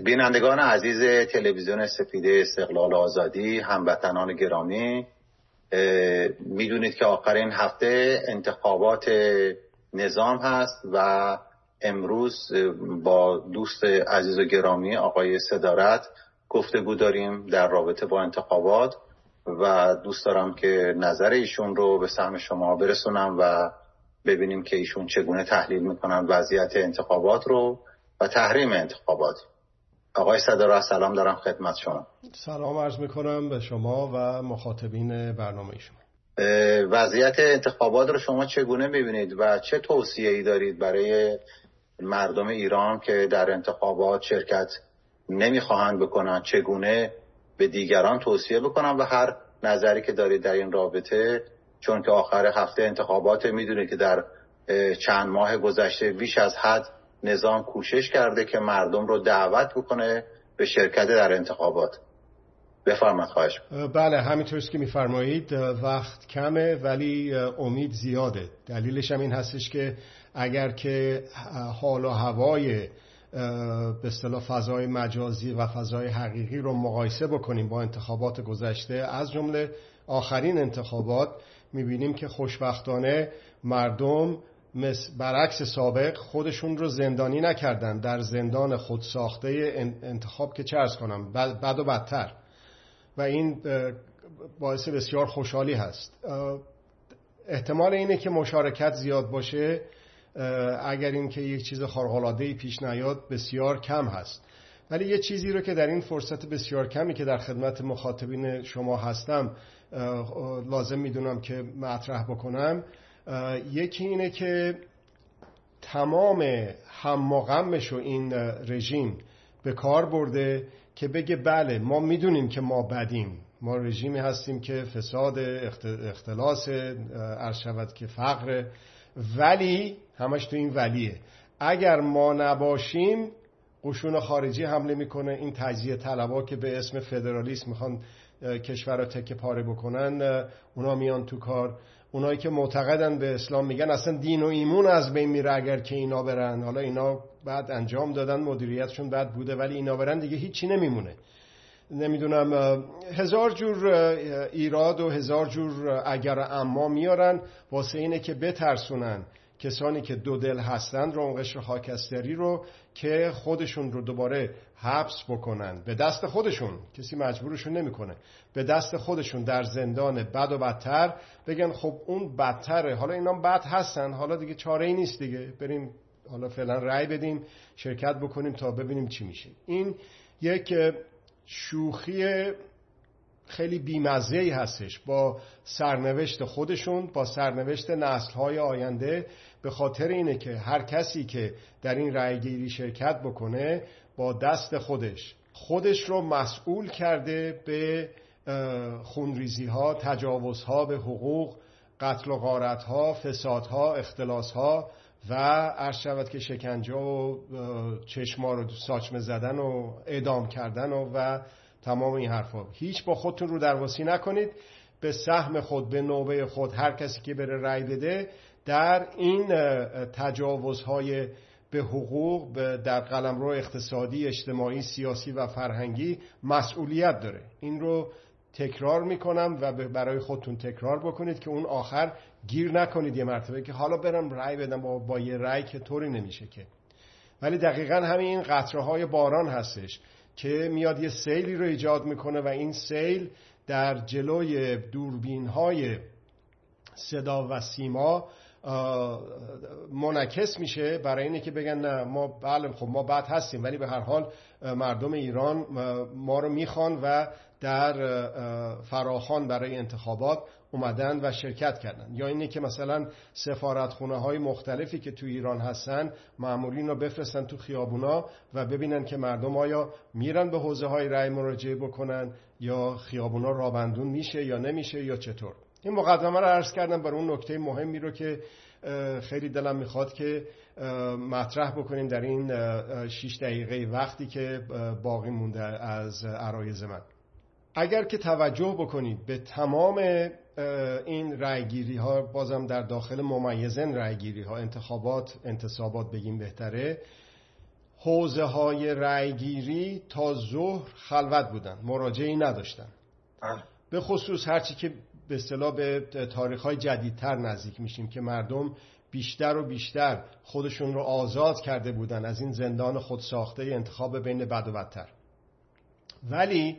بینندگان عزیز تلویزیون سپیده استقلال آزادی هموطنان گرامی می‌دونید که آخرین هفته انتخابات نظام هست و امروز با دوست عزیز و گرامی آقای صدارت گفتگو داریم در رابطه با انتخابات و دوست دارم که نظر ایشون رو به سهم شما برسونم و ببینیم که ایشون چگونه تحلیل می‌کنن وضعیت انتخابات رو و تحریم انتخابات. آقای صدارت سلام دارم خدمت شما. سلام عرض می‌کنم به شما و مخاطبین برنامه شما وضعیت انتخابات رو شما چگونه می‌بینید و چه توصیه ای دارید برای مردم ایران که در انتخابات شرکت نمی‌خواهند بکنن؟ چگونه به دیگران توصیه بکنن و هر نظری که دارید در این رابطه؟ چون که آخر هفته انتخابات می‌دونید که در چند ماه گذشته بیش از حد نظام کوشش کرده که مردم رو دعوت بکنه به شرکت در انتخابات. بفرمایید خواهش بله همینطورست که میفرمایید وقت کمه ولی امید زیاده. دلیلش هم این هستش که اگر که حال و هوای به اصطلاح فضای مجازی و فضای حقیقی رو مقایسه بکنیم با انتخابات گذشته از جمله آخرین انتخابات می‌بینیم که خوشبختانه مردم برعکس سابق خودشون رو زندانی نکردن. در زندان خودساخته انتخاب که چه ارز کنم بد و بدتر. و این باعث بسیار خوشحالی هست. احتمال اینه که مشارکت زیاد باشه اگر این که یک چیز خارق‌العاده‌ای پیش نیاد بسیار کم هست. ولی یه چیزی رو که در این فرصت بسیار کمی که در خدمت مخاطبین شما هستم لازم می‌دونم که مطرح بکنم. یکی اینه که تمام هم و این رژیم به کار برده که بگه بله ما می‌دونیم که ما بدیم. ما رژیمی هستیم که فساد اختلاس عرض که فقر ولی همش تو این ولیه. اگر ما نباشیم قشون خارجی حمله می‌کنه. این تجزیه طلبا که به اسم فدرالیسم می‌خوان کشور را تکه پاره بکنن اونا میان تو کار. اونایی که معتقدن به اسلام میگن اصلا دین و ایمون از بین میره اگر که اینا برن. حالا اینا بعد انجام دادن مدیریتشون بعد بوده ولی اینا برن دیگه هیچی نمیمونه. نمی‌دونم هزار جور ایراد و هزار جور اگر اما میارن. واسه اینه که بترسونن کسانی که دو دل هستند رو قشر خاکستری رو. که خودشون رو دوباره حبس بکنن. به دست خودشون. کسی مجبورشون نمی‌کنه. به دست خودشون در زندان بد و بدتر بگن خب اون بدتره. حالا اینا بد هستن. حالا دیگه چاره ای نیست دیگه. بریم حالا فعلا رأی بدیم شرکت بکنیم تا ببینیم چی میشه. این یک شوخی خیلی بیمزه ای هستش با سرنوشت خودشون با سرنوشت نسل های آینده به خاطر اینه که هر کسی که در این رأیگیری شرکت بکنه با دست خودش خودش رو مسئول کرده به خونریزی ها تجاوز ها به حقوق قتل و غارت ها فساد ها اختلاس ها و عرض شود که شکنجه و چشما رو ساچمه زدن و اعدام کردن و, و تمام این حرفا هیچ با خودتون رو درواسی نکنید. به سهم خود به نوبه خود هر کسی که بره رأی بده در این تجاوزهای به حقوق در قلمرو اقتصادی اجتماعی سیاسی و فرهنگی مسئولیت داره. این رو تکرار می‌کنم و برای خودتون تکرار بکنید که اون آخر گیر نکنید یه مرتبه که حالا برم رأی بدم با, با یه رأی که طوری نمیشه که. ولی دقیقا همین قطره های باران هستش. که میاد یه سیلی رو ایجاد می‌کنه و این سیل در جلوی دوربین های صدا و سیما منعکس میشه. برای اینه که بگن نه ما بله خب ما بد هستیم ولی به هر حال مردم ایران ما رو می‌خوان و در فراخان برای انتخابات اومدن و شرکت کردن. یا اینه که مثلا سفارتخونه های مختلفی که تو ایران هستن معمولین رو بفرستن تو خیابونا و ببینن که مردم آیا میرن به حوزه های رأی مراجعه بکنن یا خیابونا رابندون میشه یا نمیشه یا چطور. این مقدمه رو عرض کردم برای اون نکته مهمی رو که خیلی دلم می‌خواد که مطرح بکنیم در این 6 دقیقه وقتی که باقی مونده از عرایز من. اگر که توجه بکنید به تمام این رأیگیری ها بازم در داخل ممیزن رأیگیری ها انتخابات انتصابات بگیم بهتره حوزه های رأیگیری تا ظهر خلوت بودن مراجعی نداشتن بله. به خصوص هرچی که به اصطلاح به تاریخ های جدیدتر نزدیک میشیم که مردم بیشتر و بیشتر خودشون رو آزاد کرده بودن از این زندان خود ساخته انتخاب بین بد و بدتر ولی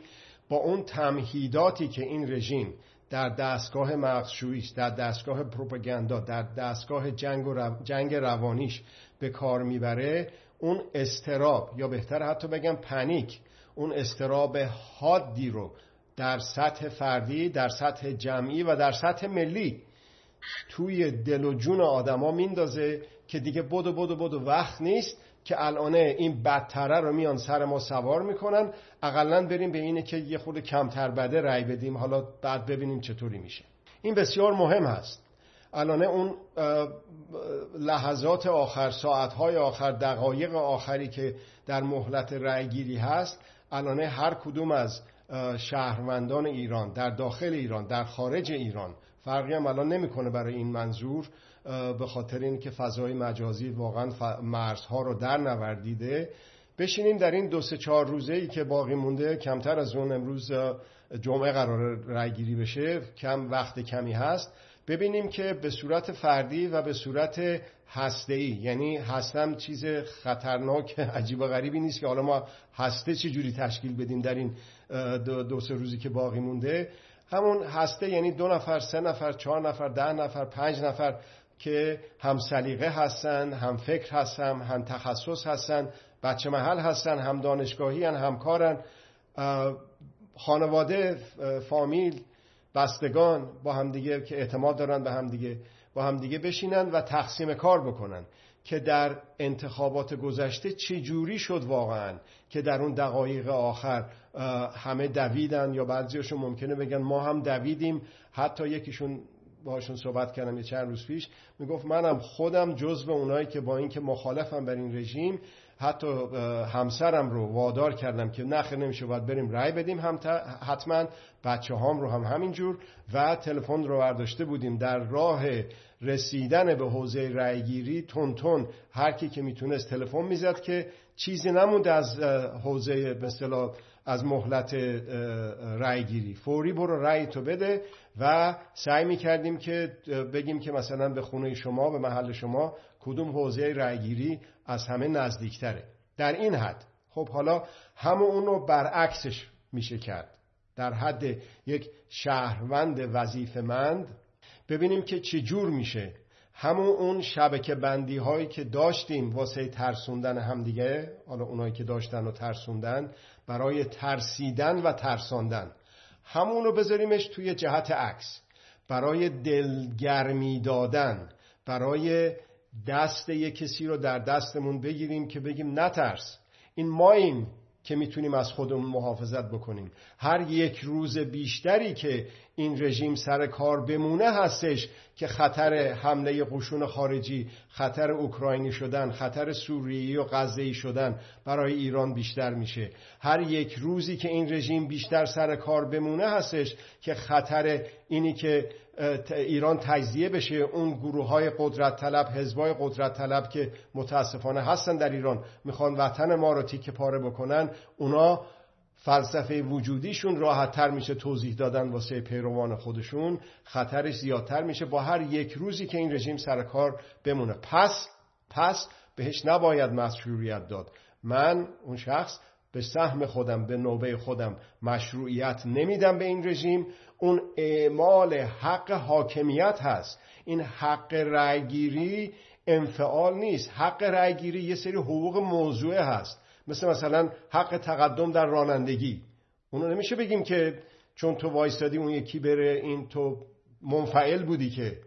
با اون تمهیداتی که این رژیم در دستگاه مغزشویی در دستگاه پروپاگاندا در دستگاه جنگ, و جنگ روانیش به کار می‌بره اون استراب یا بهتر حتی بگم پنیک اون استراب حادی رو در سطح فردی در سطح جمعی و در سطح ملی توی دل و جون آدما میندازه که دیگه بدو بدو بدو وقت نیست که الانه این بدتره رو میان سر ما سوار می‌کنن. اقلا بریم به اینه که یه خود کمتر بده رأی بدیم. حالا بعد ببینیم چطوری میشه. این بسیار مهم هست. الانه اون لحظات آخر ساعتهای آخر دقایق آخری که در مهلت رأیگیری هست الانه هر کدوم از شهروندان ایران در داخل ایران در خارج ایران فرقی هم الان نمی‌کنه برای این منظور به خاطر اینکه فضای مجازی واقعا مرزها رو در نوردیده. بشینیم در این دو سه چهار روزه ای که باقی مونده کمتر از اون امروز جمعه قرار رای بشه. کم وقت کمی هست. ببینیم که به صورت فردی و به صورت هسته ای یعنی هستم چیز خطرناک عجیب و غریبی نیست که حالا ما هسته چه جوری تشکیل بدیم در این دو سه روزی که باقی مونده. همون هسته یعنی دو نفر سه نفر چهار نفر ده نفر پنج نفر که هم سلیقه هستن هم فکر هستن هم تخصص هستن بچه محل هستن هم دانشگاهی هم کارن. خانواده فامیل بستگان با همدیگه که اعتماد دارن به همدیگه با همدیگه بشینن و تقسیم کار بکنن که در انتخابات گذشته چه جوری شد واقعا که در اون دقایق آخر همه دویدن یا بعضیشون ممکنه بگن ما هم دویدیم. حتی یکیشون باشون صحبت کردم یه چند روز پیش. می‌گفت منم خودم جزو اونایی که با اینکه مخالفم بر این رژیم حتی همسرم رو وادار کردم که نخیر نمیشه باید بریم رای بدیم هم حتما بچه هام رو هم همینجور و تلفن رو برداشته بودیم. در راه رسیدن به حوزه رایگیری تون تون هر کی که می‌تونست تلفن می‌زد که چیزی نمونده از حوزه به از مهلت رایگیری فوری برو رای تو بده و سعی می‌کردیم که بگیم که مثلا به خونه شما به محل شما کدوم حوزه رایگیری از همه نزدیکتره. در این حد. خب حالا همه اون رو برعکسش میشه کرد. در حد یک شهروند وظیفمند ببینیم که چه جور میشه. همون اون شبکه بندی هایی که داشتیم واسه ترسوندن همدیگه حالا اونایی که داشتن و ترسوندن برای ترسیدن و ترساندن. همون رو بذاریمش توی جهت عکس. برای دلگرمی دادن برای دست یک کسی رو در دستمون بگیریم که بگیم نترس. این ماییم. که می‌تونیم از خودمون محافظت بکنیم. هر یک روز بیشتری که این رژیم سر کار بمونه هستش که خطر حمله قشون خارجی خطر اوکراینی شدن خطر سوریه و غزه‌ای شدن برای ایران بیشتر میشه. هر یک روزی که این رژیم بیشتر سر کار بمونه هستش که خطر اینی که ایران تجزیه بشه اون گروه های قدرت طلب حزبای قدرت طلب که متاسفانه هستن در ایران می‌خوان وطن ما رو تیکه پاره بکنن اونا فلسفه وجودیشون راحت تر میشه توضیح دادن واسه پیروان خودشون خطرش زیادتر میشه با هر یک روزی که این رژیم سر کار بمونه. پس پس بهش نباید مشروعیت داد. من اون شخص به سهم خودم به نوبه خودم مشروعیت نمیدم به این رژیم. اون اعمال حق حاکمیت هست. این حق رأیگیری انفعال نیست. حق رأیگیری یه سری حقوق موضوعه هست. مثل مثلا حق تقدم در رانندگی. اونو نمیشه بگیم که چون تو وایستادی اون یکی بره این تو منفعل بودی که.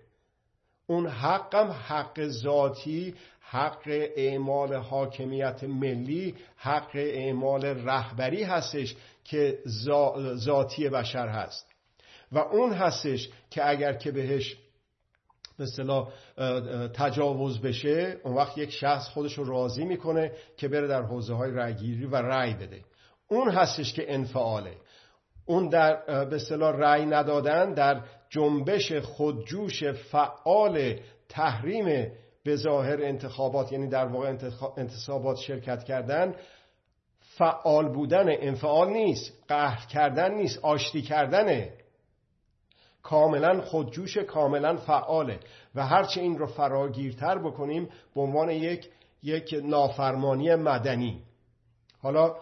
اون حقم حق ذاتی حق اعمال حاکمیت ملی حق اعمال رهبری هستش که ذاتی بشر هست. و اون هستش که اگر که بهش به تجاوز بشه اون وقت یک شخص خودش رو راضی می‌کنه که بره در حوزه های رأیگیری و رأی بده. اون هستش که انفعاله. اون در به اصطلاح رأی ندادن در جنبش خودجوش فعال تحریم به ظاهر انتخابات یعنی در واقع انتصابات شرکت کردن فعال بودن انفعال نیست قهر کردن نیست آشتی کردنه کاملا خودجوش کاملا فعاله. و هرچه این رو فراگیرتر بکنیم به عنوان یک یک نافرمانی مدنی. حالا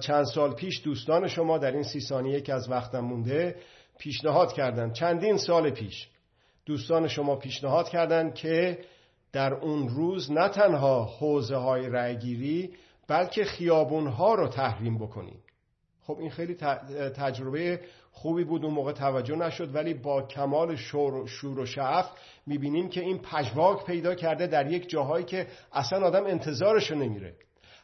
چند سال پیش دوستان شما در این سی ثانیه که از وقتم مونده پیشنهاد کردن. چندین سال پیش دوستان شما پیشنهاد کردند که در اون روز نه تنها حوزه های رأیگیری بلکه خیابون ها رو تحریم بکنیم خب این خیلی تجربه خوبی بود اون موقع توجه نشد ولی با کمال شور, شور و شعف می‌بینیم که این پژواک پیدا کرده در یک جاهایی که اصلا آدم انتظارشو نمیره.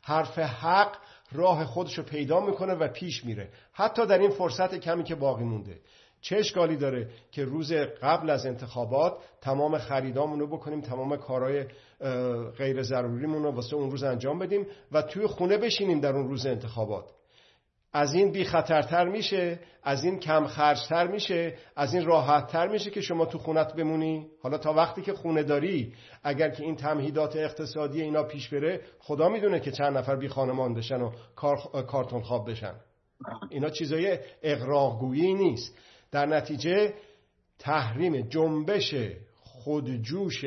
حرف حق راه خودشو پیدا می‌کنه و پیش میره. حتی در این فرصت کمی که باقی مونده. چه اشکالی داره که روز قبل از انتخابات تمام خریدامون رو بکنیم تمام کارهای غیر ضروریمون رو واسه اون روز انجام بدیم و توی خونه بشینیم در اون روز انتخابات. از این بی خطرتر میشه از این کم خرجتر میشه از این راحتتر میشه که شما تو خونت بمونی. حالا تا وقتی که خونه داری اگر که این تمهیدات اقتصادی اینا پیش بره خدا می‌دونه که چند نفر بی خانمان بشن و کارتون خواب بشن. اینا چیزای اقراقگویی نیست. در نتیجه تحریم جنبش خودجوش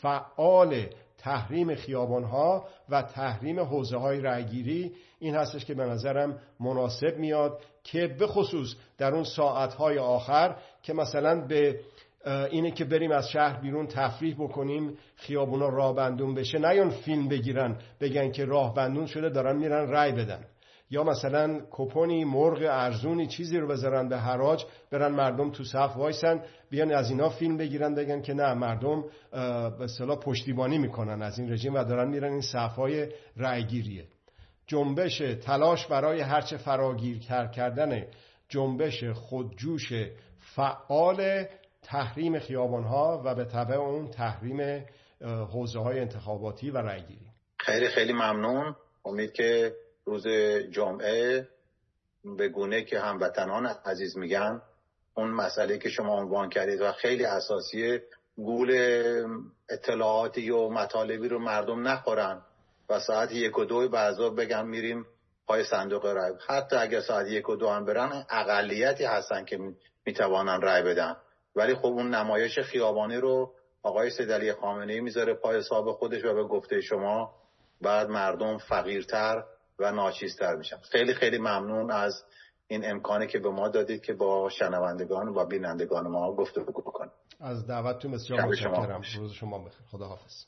فعال تحریم خیابانها و تحریم حوزه های رأیگیری. این هستش که به نظرم مناسب میاد که به خصوص در اون ساعتهای آخر که مثلا به اینه که بریم از شهر بیرون تفریح بکنیم خیابونا راه بندون بشه نیان فیلم بگیرن بگن که راه بندون شده دارن میرن رای بدن. یا مثلا کپونی مرغ ارزونی چیزی رو بذارن به حراج برن مردم تو صف وایسن بیان از اینا فیلم بگیرن بگن که نه مردم به اصطلاح پشتیبانی می‌کنن از این رژیم و دارن میرن این صفهای رأیگیریه. جنبش تلاش برای هرچه فراگیر کردن جنبش خودجوش فعال تحریم خیابانها و به طبع اون تحریم حوزه های انتخاباتی و رأیگیری. خیلی خیلی ممنون. امید که روز جمعه به گونه که هموطنان عزیز میگن اون مسئله که شما عنوان کردید و خیلی اساسیه گول اطلاعاتی و مطالبی رو مردم نخورن و ساعت یک و دو بعضا بگم میریم پای صندوق رای. حتی اگر ساعت یک و دو هم برن اقلیتی هستن که می‌توانن رای بدن. ولی خب اون نمایش خیابانی رو آقای سیدلی خامنه ای می‌ذاره پای حساب خودش و به گفته شما. بعد مردم فقیرتر و ناچیزتر میشن خیلی خیلی ممنون از این امکانی که به ما دادید که با شنوندگان و بینندگان ما گفتگو بکنیم. از دعوتتون بسیار متشکرم. روز شما بخیر. خدا حافظ